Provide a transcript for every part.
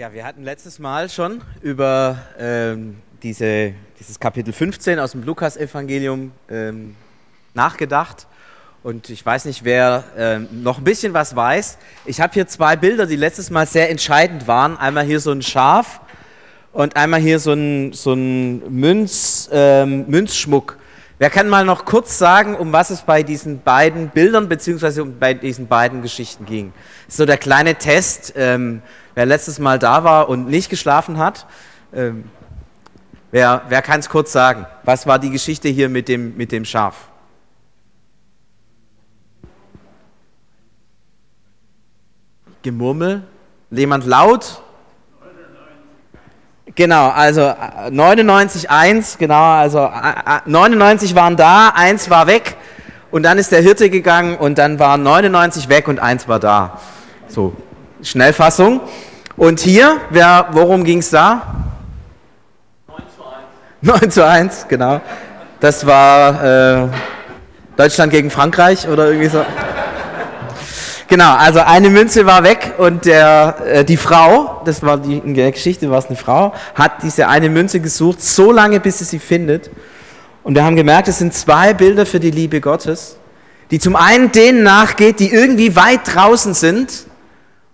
Ja, wir hatten letztes Mal schon über ähm, diese, dieses Kapitel 15 aus dem Lukas-Evangelium ähm, nachgedacht. Und ich weiß nicht, wer ähm, noch ein bisschen was weiß. Ich habe hier zwei Bilder, die letztes Mal sehr entscheidend waren. Einmal hier so ein Schaf und einmal hier so ein, so ein Münz, ähm, Münzschmuck. Wer kann mal noch kurz sagen, um was es bei diesen beiden Bildern beziehungsweise um bei diesen beiden Geschichten ging? So der kleine Test. Ähm, wer letztes Mal da war und nicht geschlafen hat, ähm, wer, wer kann es kurz sagen? Was war die Geschichte hier mit dem, mit dem Schaf? Gemurmel? Jemand laut? Genau, also 99,1, genau, also 99 waren da, 1 war weg und dann ist der Hirte gegangen und dann waren 99 weg und 1 war da. So, Schnellfassung. Und hier, wer, worum ging es da? 9 zu 1. 9 zu 1, genau. Das war äh, Deutschland gegen Frankreich oder irgendwie so. Genau, also eine Münze war weg und der, äh, die Frau, das war die, in der Geschichte war es eine Frau, hat diese eine Münze gesucht, so lange, bis sie sie findet. Und wir haben gemerkt, es sind zwei Bilder für die Liebe Gottes, die zum einen denen nachgeht, die irgendwie weit draußen sind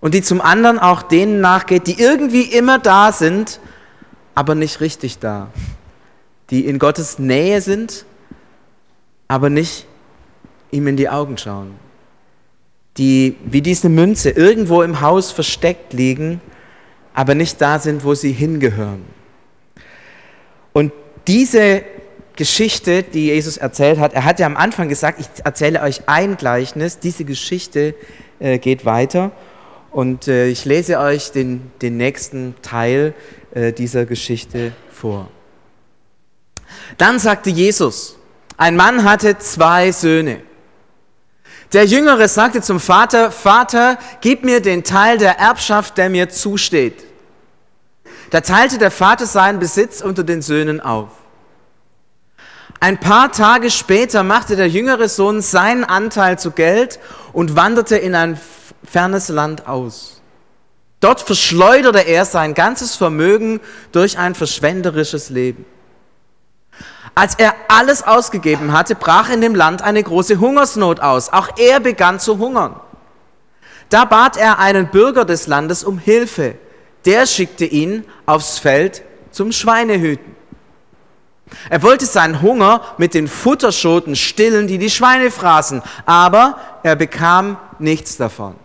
und die zum anderen auch denen nachgeht, die irgendwie immer da sind, aber nicht richtig da. Die in Gottes Nähe sind, aber nicht ihm in die Augen schauen. Die wie diese Münze irgendwo im Haus versteckt liegen, aber nicht da sind, wo sie hingehören. Und diese Geschichte, die Jesus erzählt hat, er hat ja am Anfang gesagt, ich erzähle euch ein Gleichnis, diese Geschichte äh, geht weiter. Und äh, ich lese euch den, den nächsten Teil äh, dieser Geschichte vor. Dann sagte Jesus, ein Mann hatte zwei Söhne. Der Jüngere sagte zum Vater, Vater, gib mir den Teil der Erbschaft, der mir zusteht. Da teilte der Vater seinen Besitz unter den Söhnen auf. Ein paar Tage später machte der jüngere Sohn seinen Anteil zu Geld und wanderte in ein fernes Land aus. Dort verschleuderte er sein ganzes Vermögen durch ein verschwenderisches Leben. Als er alles ausgegeben hatte, brach in dem Land eine große Hungersnot aus. Auch er begann zu hungern. Da bat er einen Bürger des Landes um Hilfe. Der schickte ihn aufs Feld zum Schweinehüten. Er wollte seinen Hunger mit den Futterschoten stillen, die die Schweine fraßen, aber er bekam nichts davon.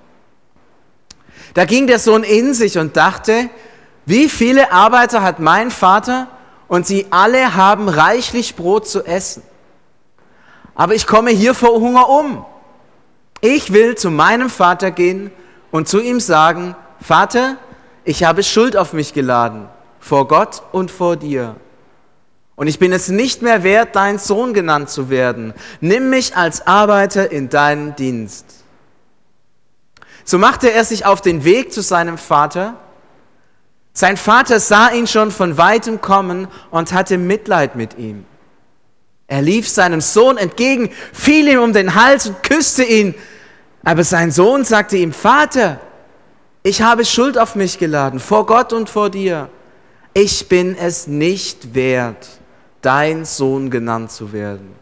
Da ging der Sohn in sich und dachte, wie viele Arbeiter hat mein Vater und sie alle haben reichlich Brot zu essen. Aber ich komme hier vor Hunger um. Ich will zu meinem Vater gehen und zu ihm sagen, Vater, ich habe Schuld auf mich geladen, vor Gott und vor dir. Und ich bin es nicht mehr wert, dein Sohn genannt zu werden. Nimm mich als Arbeiter in deinen Dienst. So machte er sich auf den Weg zu seinem Vater. Sein Vater sah ihn schon von weitem kommen und hatte Mitleid mit ihm. Er lief seinem Sohn entgegen, fiel ihm um den Hals und küsste ihn. Aber sein Sohn sagte ihm, Vater, ich habe Schuld auf mich geladen, vor Gott und vor dir. Ich bin es nicht wert, dein Sohn genannt zu werden.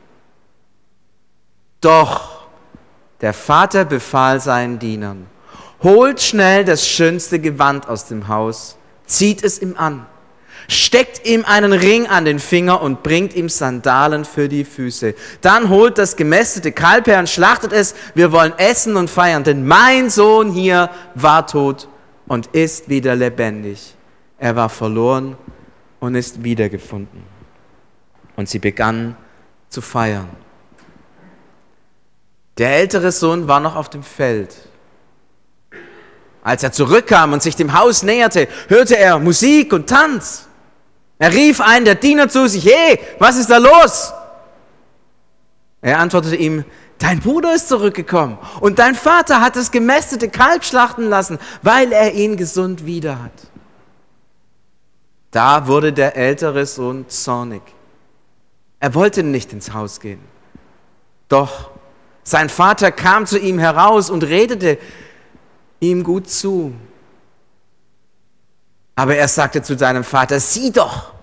Doch der Vater befahl seinen Dienern, holt schnell das schönste Gewand aus dem Haus, zieht es ihm an, steckt ihm einen Ring an den Finger und bringt ihm Sandalen für die Füße. Dann holt das gemästete Kalb her und schlachtet es. Wir wollen essen und feiern, denn mein Sohn hier war tot und ist wieder lebendig. Er war verloren und ist wiedergefunden. Und sie begannen zu feiern. Der ältere Sohn war noch auf dem Feld. Als er zurückkam und sich dem Haus näherte, hörte er Musik und Tanz. Er rief einen der Diener zu sich, hey, was ist da los? Er antwortete ihm, dein Bruder ist zurückgekommen und dein Vater hat das gemästete Kalb schlachten lassen, weil er ihn gesund wieder hat. Da wurde der ältere Sohn zornig. Er wollte nicht ins Haus gehen. Doch sein Vater kam zu ihm heraus und redete ihm gut zu. Aber er sagte zu seinem Vater, sieh doch,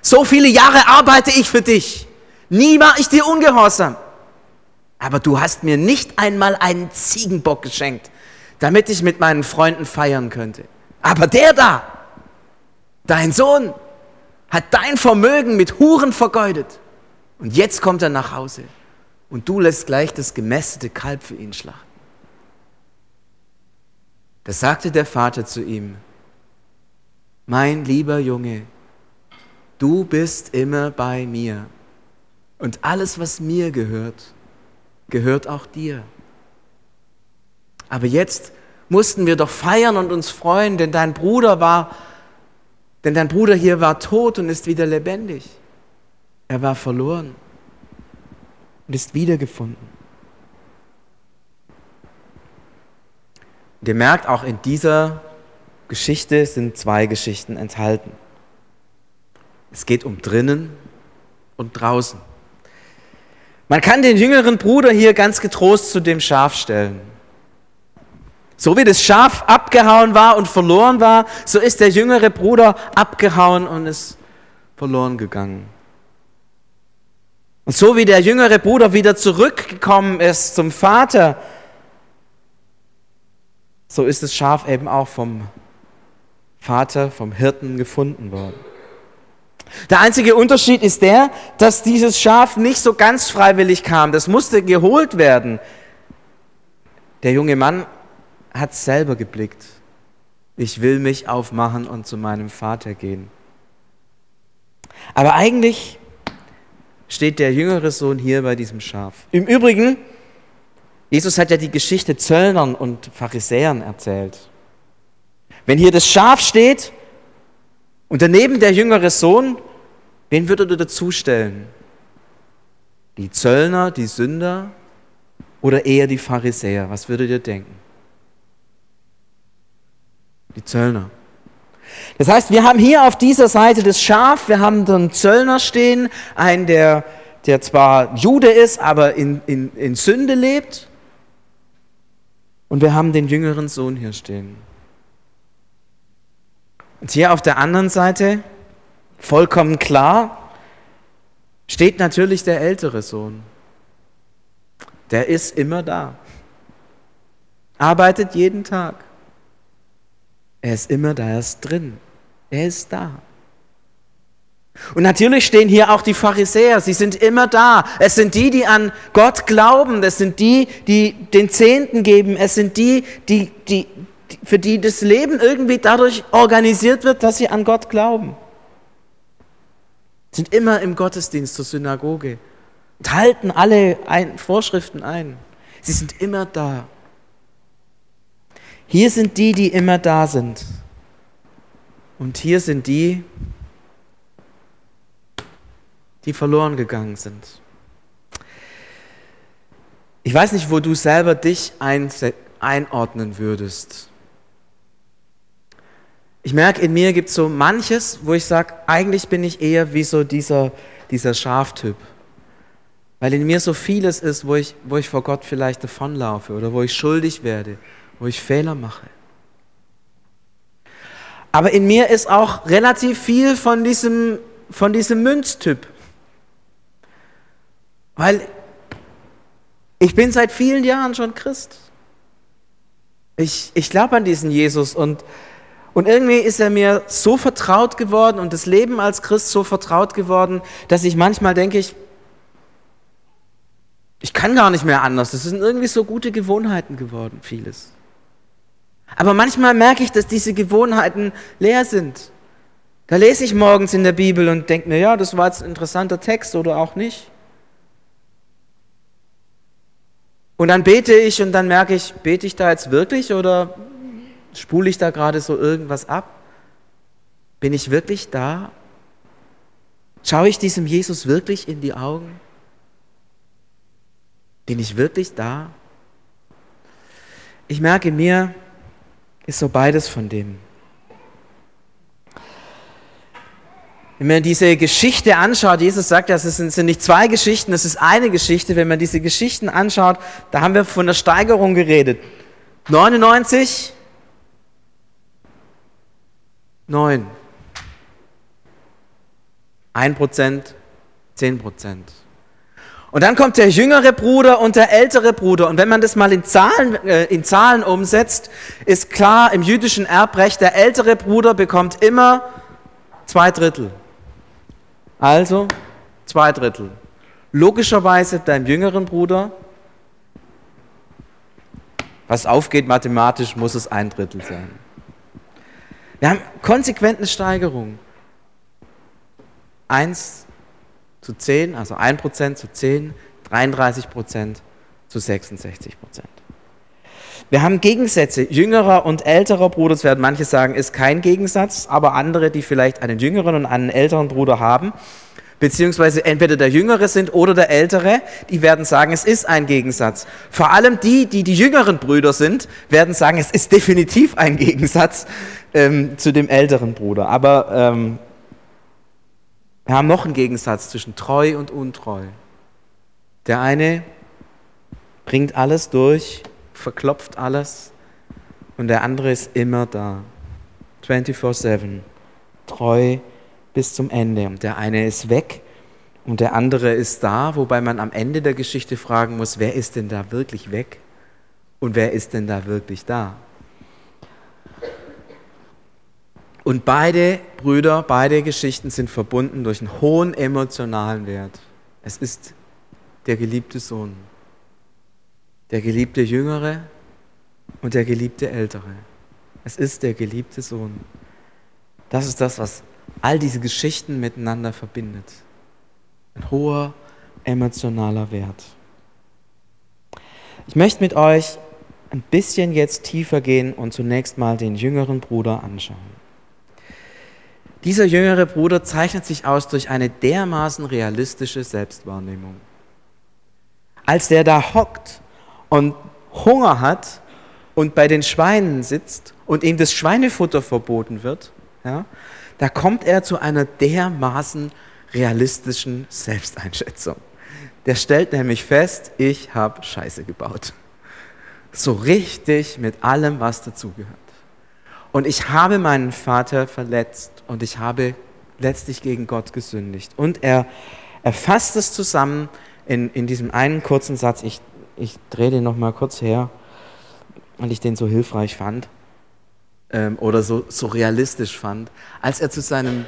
so viele Jahre arbeite ich für dich. Nie war ich dir ungehorsam. Aber du hast mir nicht einmal einen Ziegenbock geschenkt, damit ich mit meinen Freunden feiern könnte. Aber der da, dein Sohn, hat dein Vermögen mit Huren vergeudet. Und jetzt kommt er nach Hause und du lässt gleich das gemästete Kalb für ihn schlachten. Da sagte der Vater zu ihm, mein lieber Junge, du bist immer bei mir und alles, was mir gehört, gehört auch dir. Aber jetzt mussten wir doch feiern und uns freuen, denn dein Bruder war, denn dein Bruder hier war tot und ist wieder lebendig. Er war verloren und ist wiedergefunden. Und ihr merkt, auch in dieser Geschichte sind zwei Geschichten enthalten. Es geht um drinnen und draußen. Man kann den jüngeren Bruder hier ganz getrost zu dem Schaf stellen. So wie das Schaf abgehauen war und verloren war, so ist der jüngere Bruder abgehauen und ist verloren gegangen. Und so wie der jüngere Bruder wieder zurückgekommen ist zum Vater, so ist das Schaf eben auch vom Vater, vom Hirten gefunden worden. Der einzige Unterschied ist der, dass dieses Schaf nicht so ganz freiwillig kam. Das musste geholt werden. Der junge Mann hat selber geblickt. Ich will mich aufmachen und zu meinem Vater gehen. Aber eigentlich steht der jüngere Sohn hier bei diesem Schaf. Im Übrigen, Jesus hat ja die Geschichte Zöllnern und Pharisäern erzählt. Wenn hier das Schaf steht und daneben der jüngere Sohn, wen würdet ihr dazustellen? Die Zöllner, die Sünder oder eher die Pharisäer? Was würdet ihr denken? Die Zöllner. Das heißt, wir haben hier auf dieser Seite das Schaf, wir haben den Zöllner stehen, einen, der, der zwar Jude ist, aber in, in, in Sünde lebt. Und wir haben den jüngeren Sohn hier stehen. Und hier auf der anderen Seite, vollkommen klar, steht natürlich der ältere Sohn. Der ist immer da. Arbeitet jeden Tag. Er ist immer da, er ist drin. Er ist da. Und natürlich stehen hier auch die Pharisäer, sie sind immer da. Es sind die, die an Gott glauben, es sind die, die den Zehnten geben, es sind die, die, die, für die das Leben irgendwie dadurch organisiert wird, dass sie an Gott glauben. Sind immer im Gottesdienst zur Synagoge und halten alle ein, Vorschriften ein. Sie sind immer da. Hier sind die, die immer da sind. Und hier sind die, die verloren gegangen sind. Ich weiß nicht, wo du selber dich einordnen würdest. Ich merke, in mir gibt es so manches, wo ich sage, eigentlich bin ich eher wie so dieser, dieser Schaftyp. Weil in mir so vieles ist, wo ich, wo ich vor Gott vielleicht davonlaufe oder wo ich schuldig werde, wo ich Fehler mache. Aber in mir ist auch relativ viel von diesem, von diesem Münztyp. Weil ich bin seit vielen Jahren schon Christ. Ich, ich glaube an diesen Jesus und, und irgendwie ist er mir so vertraut geworden und das Leben als Christ so vertraut geworden, dass ich manchmal denke, ich, ich kann gar nicht mehr anders. Das sind irgendwie so gute Gewohnheiten geworden, vieles. Aber manchmal merke ich, dass diese Gewohnheiten leer sind. Da lese ich morgens in der Bibel und denke mir, ja, das war jetzt ein interessanter Text oder auch nicht. Und dann bete ich und dann merke ich, bete ich da jetzt wirklich oder spule ich da gerade so irgendwas ab? Bin ich wirklich da? Schaue ich diesem Jesus wirklich in die Augen? Bin ich wirklich da? Ich merke, mir ist so beides von dem. Wenn man diese Geschichte anschaut, Jesus sagt ja, es sind nicht zwei Geschichten, es ist eine Geschichte. Wenn man diese Geschichten anschaut, da haben wir von der Steigerung geredet. 99, 9. 1 Prozent, 10 Prozent. Und dann kommt der jüngere Bruder und der ältere Bruder. Und wenn man das mal in Zahlen, äh, in Zahlen umsetzt, ist klar, im jüdischen Erbrecht, der ältere Bruder bekommt immer zwei Drittel. Also zwei Drittel. Logischerweise deinem jüngeren Bruder, was aufgeht mathematisch, muss es ein Drittel sein. Wir haben konsequente Steigerung. 1 zu 10, also 1% zu 10, 33% zu 66%. Wir haben Gegensätze, jüngerer und älterer Bruder, das werden manche sagen, ist kein Gegensatz, aber andere, die vielleicht einen jüngeren und einen älteren Bruder haben, beziehungsweise entweder der Jüngere sind oder der Ältere, die werden sagen, es ist ein Gegensatz. Vor allem die, die die jüngeren Brüder sind, werden sagen, es ist definitiv ein Gegensatz ähm, zu dem älteren Bruder. Aber ähm, wir haben noch einen Gegensatz zwischen treu und untreu. Der eine bringt alles durch, verklopft alles und der andere ist immer da. 24/7. Treu bis zum Ende. Und der eine ist weg und der andere ist da, wobei man am Ende der Geschichte fragen muss, wer ist denn da wirklich weg und wer ist denn da wirklich da? Und beide Brüder, beide Geschichten sind verbunden durch einen hohen emotionalen Wert. Es ist der geliebte Sohn, der geliebte Jüngere und der geliebte Ältere. Es ist der geliebte Sohn. Das ist das, was all diese Geschichten miteinander verbindet. Ein hoher emotionaler Wert. Ich möchte mit euch ein bisschen jetzt tiefer gehen und zunächst mal den jüngeren Bruder anschauen. Dieser jüngere Bruder zeichnet sich aus durch eine dermaßen realistische Selbstwahrnehmung. Als der da hockt und Hunger hat und bei den Schweinen sitzt und ihm das Schweinefutter verboten wird, ja, da kommt er zu einer dermaßen realistischen Selbsteinschätzung. Der stellt nämlich fest, ich habe Scheiße gebaut. So richtig mit allem, was dazugehört. Und ich habe meinen Vater verletzt und ich habe letztlich gegen Gott gesündigt. Und er, er fasst es zusammen in, in diesem einen kurzen Satz. Ich, ich drehe den nochmal kurz her, weil ich den so hilfreich fand ähm, oder so, so realistisch fand. Als er zu seinem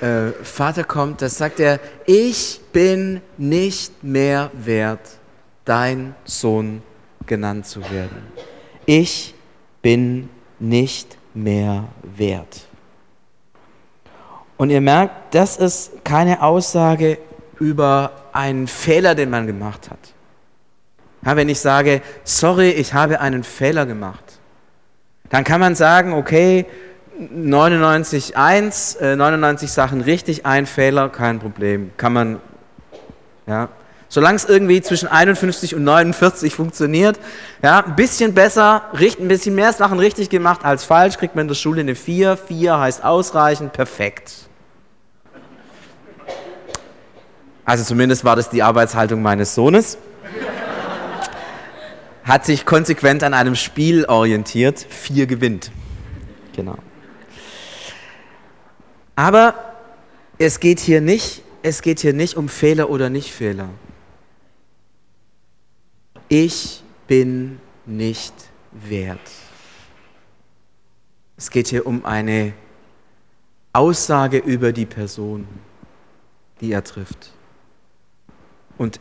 äh, Vater kommt, da sagt er, ich bin nicht mehr wert, dein Sohn genannt zu werden. Ich bin nicht mehr wert. Und ihr merkt, das ist keine Aussage über einen Fehler, den man gemacht hat. Ja, wenn ich sage, sorry, ich habe einen Fehler gemacht, dann kann man sagen, okay, 99,1, äh, 99 Sachen richtig, ein Fehler, kein Problem. Kann man, ja, Solange es irgendwie zwischen 51 und 49 funktioniert, ja, ein bisschen besser, ein bisschen mehr Sachen richtig gemacht als falsch, kriegt man in der Schule eine 4. 4 heißt ausreichend, perfekt. Also zumindest war das die Arbeitshaltung meines Sohnes. Hat sich konsequent an einem Spiel orientiert, 4 gewinnt. Genau. Aber es geht hier nicht, es geht hier nicht um Fehler oder Nicht-Fehler ich bin nicht wert. Es geht hier um eine Aussage über die Person, die er trifft. Und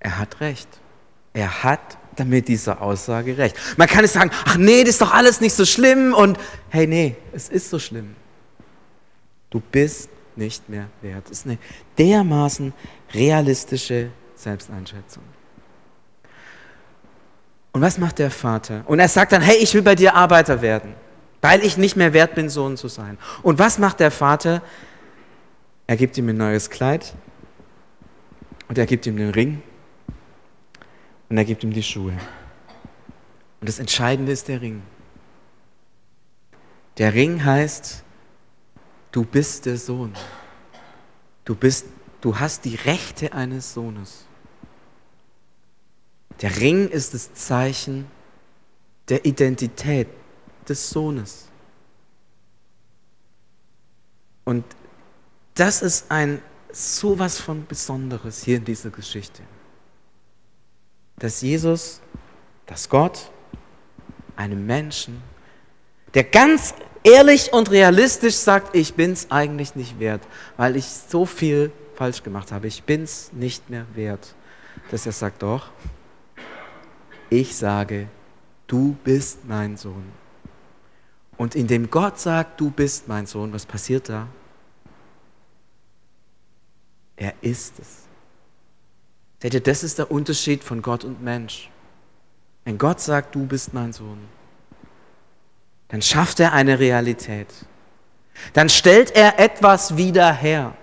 er hat recht. Er hat damit dieser Aussage recht. Man kann es sagen, ach nee, das ist doch alles nicht so schlimm und hey, nee, es ist so schlimm. Du bist nicht mehr wert. Das ist eine dermaßen realistische Selbsteinschätzung. Und was macht der Vater? Und er sagt dann, hey, ich will bei dir Arbeiter werden, weil ich nicht mehr wert bin, Sohn zu sein. Und was macht der Vater? Er gibt ihm ein neues Kleid und er gibt ihm den Ring und er gibt ihm die Schuhe. Und das Entscheidende ist der Ring. Der Ring heißt, du bist der Sohn. Du, bist, du hast die Rechte eines Sohnes. Der Ring ist das Zeichen der Identität des Sohnes. Und das ist ein sowas von Besonderes hier in dieser Geschichte. Dass Jesus, dass Gott einem Menschen, der ganz ehrlich und realistisch sagt, ich bin es eigentlich nicht wert, weil ich so viel falsch gemacht habe, ich bin es nicht mehr wert, dass er sagt, doch, ich sage, du bist mein Sohn. Und indem Gott sagt, du bist mein Sohn, was passiert da? Er ist es. Seht ihr, das ist der Unterschied von Gott und Mensch. Wenn Gott sagt, du bist mein Sohn, dann schafft er eine Realität. Dann stellt er etwas wieder her.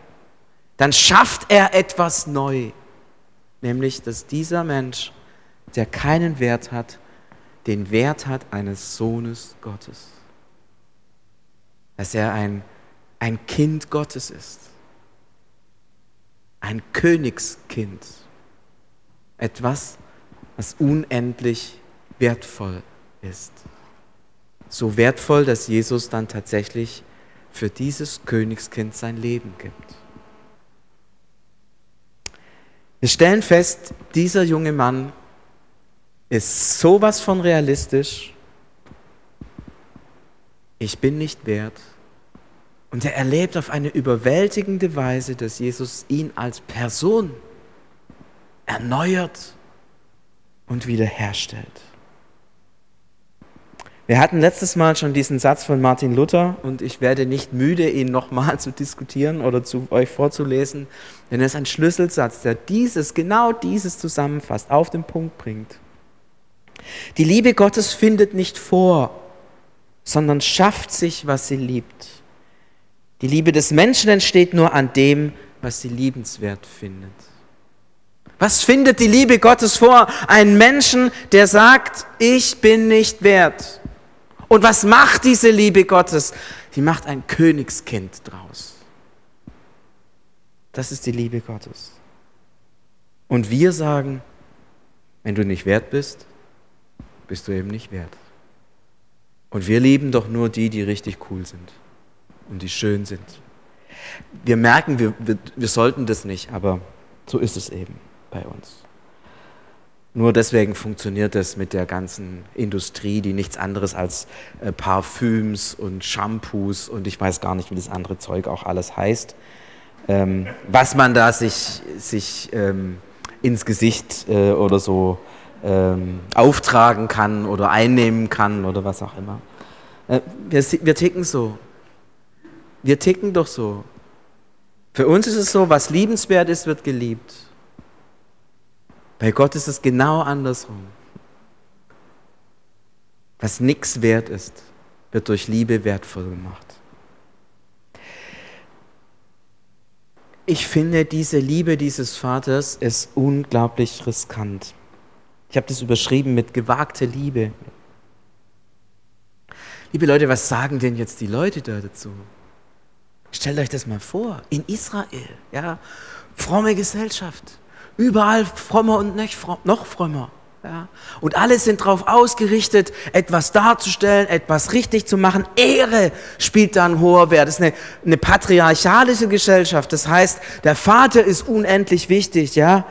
Dann schafft er etwas neu. Nämlich, dass dieser Mensch, der keinen Wert hat, den Wert hat eines Sohnes Gottes. Dass er ein, ein Kind Gottes ist. Ein Königskind. Etwas, was unendlich wertvoll ist. So wertvoll, dass Jesus dann tatsächlich für dieses Königskind sein Leben gibt. Wir stellen fest, dieser junge Mann ist sowas von realistisch. Ich bin nicht wert. Und er erlebt auf eine überwältigende Weise, dass Jesus ihn als Person erneuert und wiederherstellt. Wir hatten letztes Mal schon diesen Satz von Martin Luther und ich werde nicht müde, ihn nochmal zu diskutieren oder zu euch vorzulesen, denn er ist ein Schlüsselsatz, der dieses, genau dieses zusammenfasst, auf den Punkt bringt. Die Liebe Gottes findet nicht vor, sondern schafft sich, was sie liebt. Die Liebe des Menschen entsteht nur an dem, was sie liebenswert findet. Was findet die Liebe Gottes vor? Einen Menschen, der sagt, ich bin nicht wert. Und was macht diese Liebe Gottes? Sie macht ein Königskind draus. Das ist die Liebe Gottes. Und wir sagen, wenn du nicht wert bist, bist du eben nicht wert. Und wir lieben doch nur die, die richtig cool sind und die schön sind. Wir merken, wir, wir, wir sollten das nicht, aber so ist es eben bei uns. Nur deswegen funktioniert es mit der ganzen Industrie, die nichts anderes als äh, Parfüms und Shampoos und ich weiß gar nicht, wie das andere Zeug auch alles heißt, ähm, was man da sich, sich ähm, ins Gesicht äh, oder so ähm, auftragen kann oder einnehmen kann oder was auch immer. Äh, wir, wir ticken so. Wir ticken doch so. Für uns ist es so, was liebenswert ist, wird geliebt. Bei Gott ist es genau andersrum. Was nichts wert ist, wird durch Liebe wertvoll gemacht. Ich finde, diese Liebe dieses Vaters ist unglaublich riskant. Ich habe das überschrieben mit gewagte Liebe. Liebe Leute, was sagen denn jetzt die Leute da dazu? Stellt euch das mal vor, in Israel, ja, fromme Gesellschaft. Überall frommer und noch frommer. Ja. Und alle sind darauf ausgerichtet, etwas darzustellen, etwas richtig zu machen. Ehre spielt da ein hoher Wert. Das ist eine, eine patriarchalische Gesellschaft. Das heißt, der Vater ist unendlich wichtig, ja.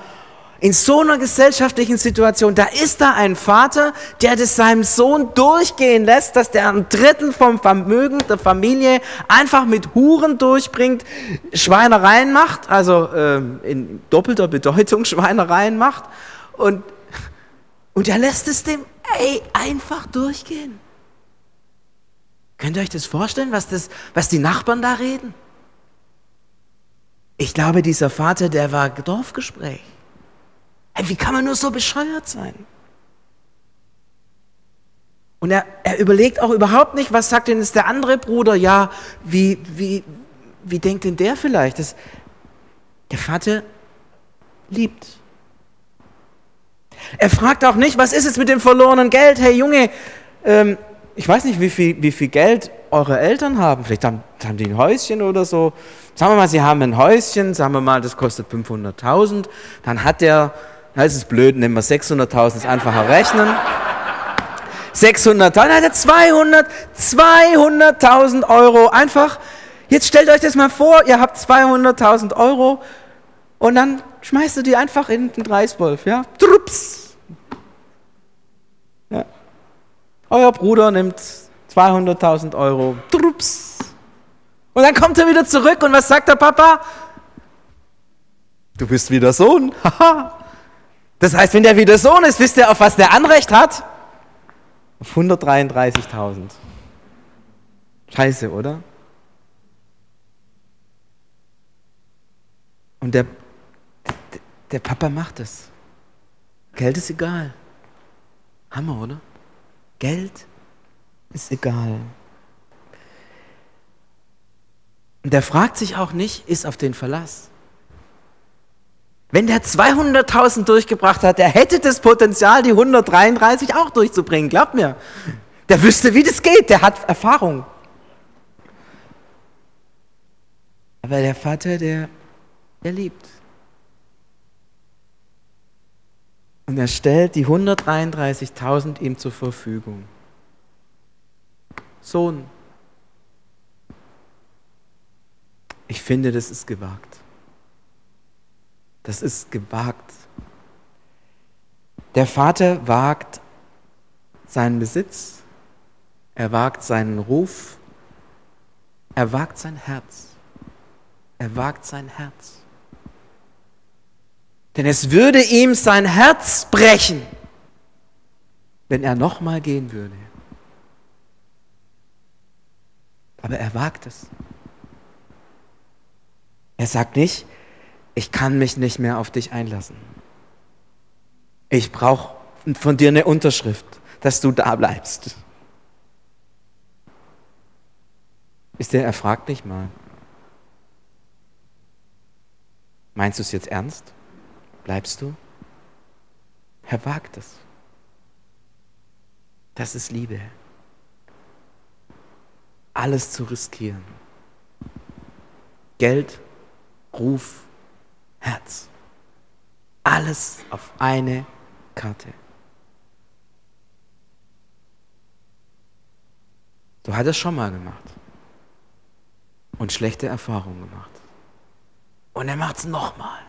In so einer gesellschaftlichen Situation, da ist da ein Vater, der das seinem Sohn durchgehen lässt, dass der einen Dritten vom Vermögen der Familie einfach mit Huren durchbringt, Schweinereien macht, also äh, in doppelter Bedeutung Schweinereien macht und, und er lässt es dem ey, einfach durchgehen. Könnt ihr euch das vorstellen, was, das, was die Nachbarn da reden? Ich glaube, dieser Vater, der war Dorfgespräch. Hey, wie kann man nur so bescheuert sein? Und er, er überlegt auch überhaupt nicht, was sagt denn jetzt der andere Bruder? Ja, wie, wie, wie denkt denn der vielleicht? Das, der Vater liebt. Er fragt auch nicht, was ist jetzt mit dem verlorenen Geld? Hey Junge, ähm, ich weiß nicht, wie viel, wie viel Geld eure Eltern haben. Vielleicht haben, haben die ein Häuschen oder so. Sagen wir mal, sie haben ein Häuschen, sagen wir mal, das kostet 500.000. Dann hat der das ist blöd, nehmen wir 600.000, ist einfacher rechnen. 600.000, dann hat er 200, 200.000 Euro einfach Jetzt stellt euch das mal vor, ihr habt 200.000 Euro und dann schmeißt du die einfach in den Reiswolf, ja? Trups. Ja. Euer Bruder nimmt 200.000 Euro. Trups. Und dann kommt er wieder zurück und was sagt der Papa? Du bist wieder Sohn. das heißt, wenn der wieder Sohn ist, wisst ihr, auf was der Anrecht hat? Auf 133.000. Scheiße, oder? Und der, der Papa macht es. Geld ist egal. Hammer, oder? Geld ist egal. Und der fragt sich auch nicht, ist auf den Verlass. Wenn der 200.000 durchgebracht hat, der hätte das Potenzial, die 133 auch durchzubringen, glaubt mir. Der wüsste, wie das geht, der hat Erfahrung. Aber der Vater, der, der liebt. Und er stellt die 133.000 ihm zur Verfügung. Sohn, ich finde, das ist gewagt. Das ist gewagt. Der Vater wagt seinen Besitz, er wagt seinen Ruf, er wagt sein Herz. Er wagt sein Herz. Denn es würde ihm sein Herz brechen, wenn er nochmal gehen würde. Aber er wagt es. Er sagt nicht, ich kann mich nicht mehr auf dich einlassen. Ich brauche von dir eine Unterschrift, dass du da bleibst. Ist der, er fragt nicht mal. Meinst du es jetzt ernst? Bleibst du? Er wagt es. Das ist Liebe. Alles zu riskieren. Geld, Ruf, Herz. Alles auf eine Karte. Du hattest schon mal gemacht und schlechte Erfahrungen gemacht. Und er macht es nochmal.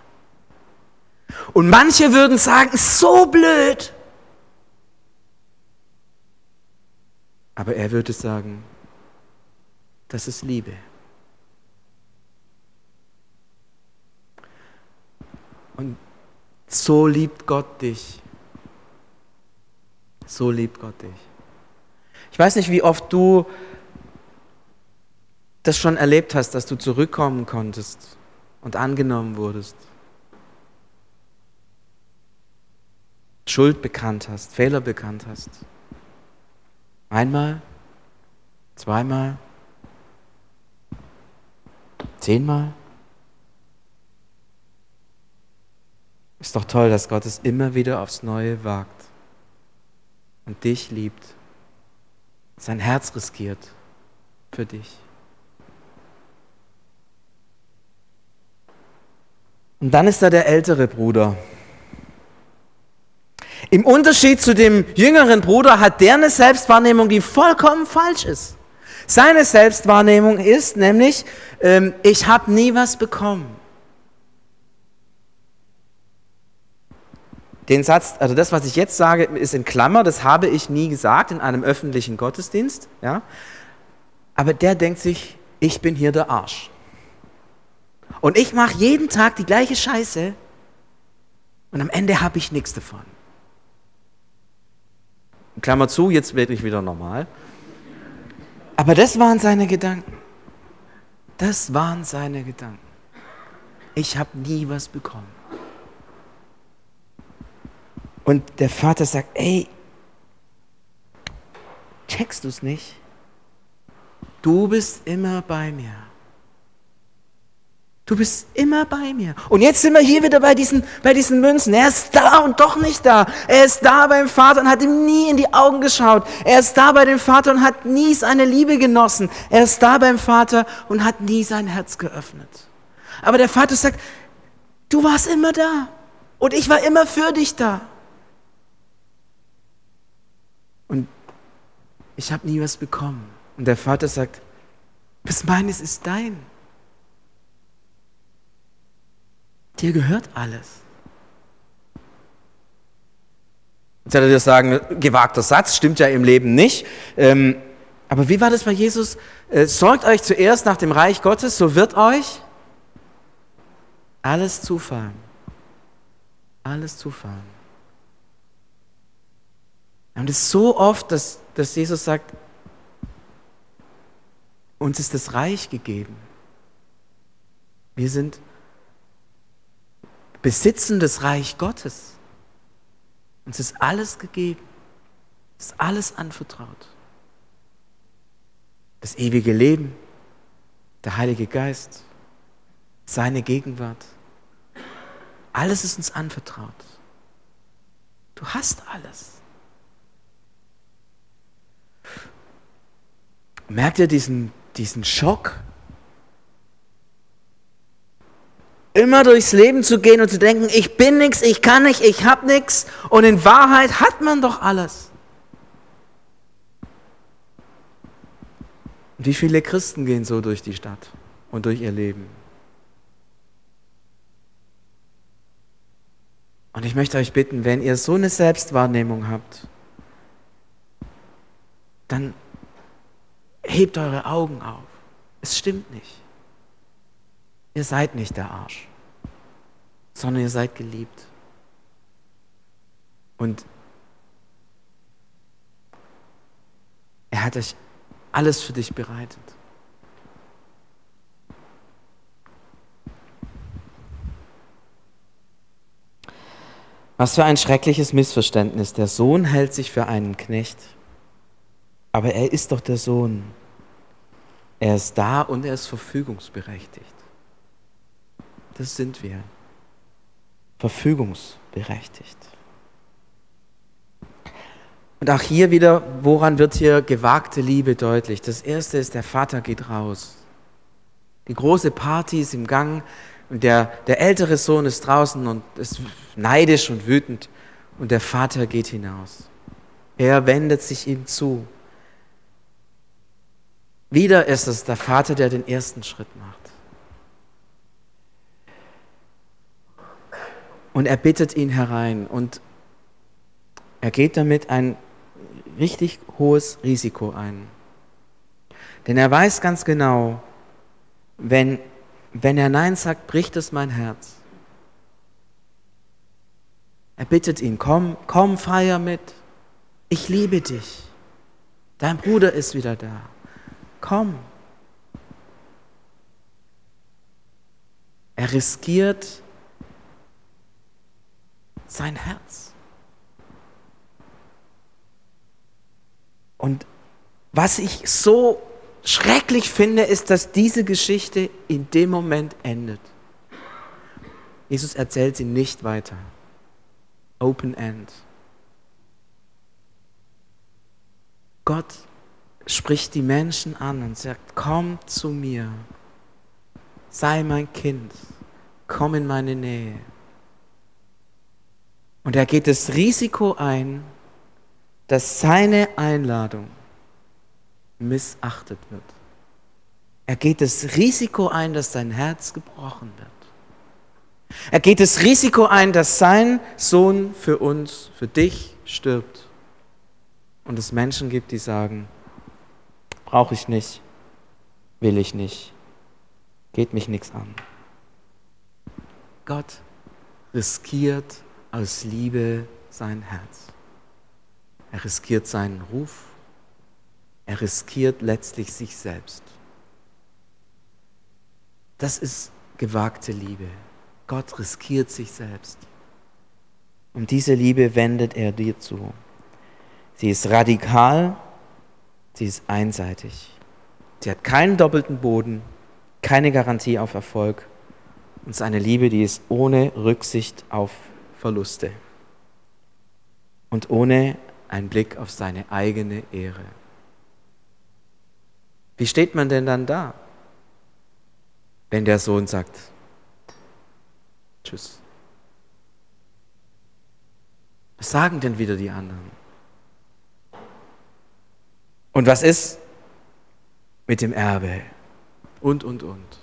Und manche würden sagen, so blöd. Aber er würde sagen, das ist Liebe. Und so liebt Gott dich. So liebt Gott dich. Ich weiß nicht, wie oft du das schon erlebt hast, dass du zurückkommen konntest und angenommen wurdest. Schuld bekannt hast, Fehler bekannt hast. Einmal, zweimal, zehnmal. Ist doch toll, dass Gott es immer wieder aufs Neue wagt und dich liebt, sein Herz riskiert für dich. Und dann ist da der ältere Bruder. Im Unterschied zu dem jüngeren Bruder hat der eine Selbstwahrnehmung, die vollkommen falsch ist. Seine Selbstwahrnehmung ist nämlich, ähm, ich habe nie was bekommen. Den Satz, also das, was ich jetzt sage, ist in Klammer, das habe ich nie gesagt in einem öffentlichen Gottesdienst. Ja? Aber der denkt sich, ich bin hier der Arsch. Und ich mache jeden Tag die gleiche Scheiße und am Ende habe ich nichts davon. Klammer zu, jetzt werde ich wieder normal. Aber das waren seine Gedanken. Das waren seine Gedanken. Ich habe nie was bekommen. Und der Vater sagt, ey, checkst du es nicht? Du bist immer bei mir. Du bist immer bei mir. Und jetzt sind wir hier wieder bei diesen, bei diesen Münzen. Er ist da und doch nicht da. Er ist da beim Vater und hat ihm nie in die Augen geschaut. Er ist da bei dem Vater und hat nie seine Liebe genossen. Er ist da beim Vater und hat nie sein Herz geöffnet. Aber der Vater sagt, du warst immer da. Und ich war immer für dich da. Und ich habe nie was bekommen. Und der Vater sagt, Was meines ist dein. Dir gehört alles. Jetzt werdet ihr sagen, gewagter Satz, stimmt ja im Leben nicht. Ähm, aber wie war das bei Jesus? Äh, sorgt euch zuerst nach dem Reich Gottes, so wird euch alles zufallen. Alles zufallen. Und es ist so oft, dass, dass Jesus sagt, uns ist das Reich gegeben. Wir sind besitzen das Reich Gottes. Uns ist alles gegeben, ist alles anvertraut. Das ewige Leben, der Heilige Geist, seine Gegenwart. Alles ist uns anvertraut. Du hast alles. Merkt ihr diesen, diesen Schock? Immer durchs Leben zu gehen und zu denken, ich bin nichts, ich kann nicht, ich habe nichts. Und in Wahrheit hat man doch alles. Und wie viele Christen gehen so durch die Stadt und durch ihr Leben? Und ich möchte euch bitten, wenn ihr so eine Selbstwahrnehmung habt, dann hebt eure Augen auf. Es stimmt nicht. Ihr seid nicht der Arsch, sondern ihr seid geliebt. Und er hat euch alles für dich bereitet. Was für ein schreckliches Missverständnis. Der Sohn hält sich für einen Knecht. Aber er ist doch der Sohn. Er ist da und er ist verfügungsberechtigt. Das sind wir. Verfügungsberechtigt. Und auch hier wieder, woran wird hier gewagte Liebe deutlich? Das erste ist, der Vater geht raus. Die große Party ist im Gang und der, der ältere Sohn ist draußen und ist neidisch und wütend und der Vater geht hinaus. Er wendet sich ihm zu. Wieder ist es der Vater, der den ersten Schritt macht. Und er bittet ihn herein und er geht damit ein richtig hohes Risiko ein. Denn er weiß ganz genau, wenn, wenn er Nein sagt, bricht es mein Herz. Er bittet ihn, komm, komm, feier mit. Ich liebe dich. Dein Bruder ist wieder da. Komm. Er riskiert sein Herz. Und was ich so schrecklich finde, ist, dass diese Geschichte in dem Moment endet. Jesus erzählt sie nicht weiter. Open End. Gott spricht die Menschen an und sagt, komm zu mir, sei mein Kind, komm in meine Nähe. Und er geht das Risiko ein, dass seine Einladung missachtet wird. Er geht das Risiko ein, dass sein Herz gebrochen wird. Er geht das Risiko ein, dass sein Sohn für uns, für dich stirbt. Und es Menschen gibt, die sagen, brauche ich nicht, will ich nicht, geht mich nichts an. Gott riskiert aus Liebe sein Herz. Er riskiert seinen Ruf. Er riskiert letztlich sich selbst. Das ist gewagte Liebe. Gott riskiert sich selbst. Und diese Liebe wendet er dir zu. Sie ist radikal, sie ist einseitig. Sie hat keinen doppelten Boden, keine Garantie auf Erfolg. Und es ist eine Liebe, die ist ohne Rücksicht auf Verluste und ohne einen Blick auf seine eigene Ehre. Wie steht man denn dann da, wenn der Sohn sagt, Tschüss? Was sagen denn wieder die anderen? Und was ist mit dem Erbe? und, und, und.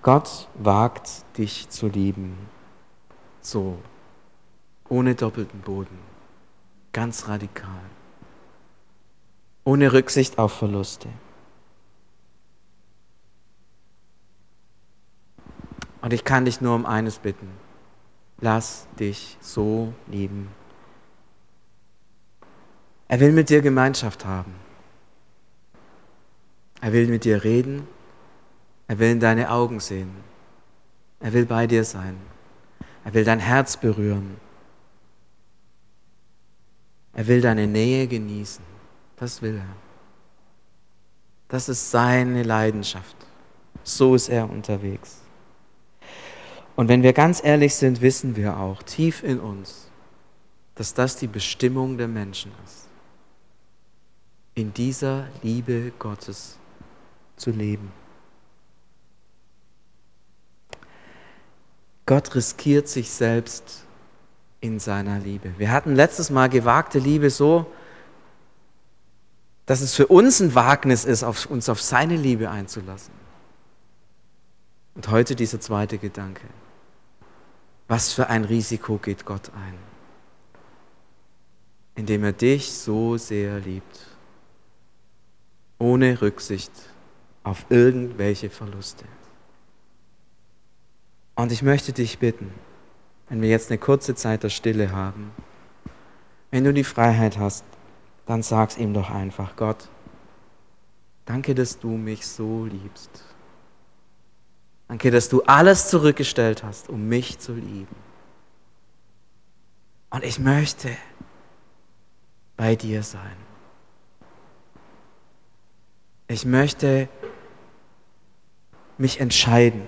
Gott wagt dich zu lieben, so, ohne doppelten Boden, ganz radikal, ohne Rücksicht auf Verluste. Und ich kann dich nur um eines bitten. Lass dich so lieben. Er will mit dir Gemeinschaft haben. Er will mit dir reden. Er will in deine Augen sehen. Er will bei dir sein. Er will dein Herz berühren. Er will deine Nähe genießen. Das will er. Das ist seine Leidenschaft. So ist er unterwegs. Und wenn wir ganz ehrlich sind, wissen wir auch tief in uns, dass das die Bestimmung der Menschen ist. In dieser Liebe Gottes zu leben. Gott riskiert sich selbst in seiner Liebe. Wir hatten letztes Mal gewagte Liebe so, dass es für uns ein Wagnis ist, uns auf seine Liebe einzulassen. Und heute dieser zweite Gedanke. Was für ein Risiko geht Gott ein, indem er dich so sehr liebt, ohne Rücksicht auf irgendwelche Verluste. Und ich möchte dich bitten, wenn wir jetzt eine kurze Zeit der Stille haben, wenn du die Freiheit hast, dann sag's ihm doch einfach, Gott, danke, dass du mich so liebst. Danke, dass du alles zurückgestellt hast, um mich zu lieben. Und ich möchte bei dir sein. Ich möchte mich entscheiden.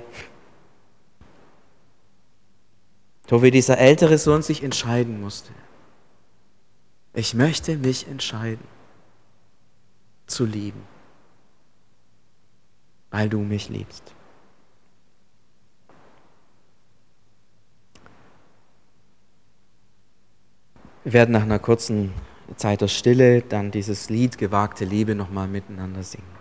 So wie dieser ältere Sohn sich entscheiden musste. Ich möchte mich entscheiden zu lieben, weil du mich liebst. Wir werden nach einer kurzen Zeit der Stille dann dieses Lied Gewagte Liebe nochmal miteinander singen.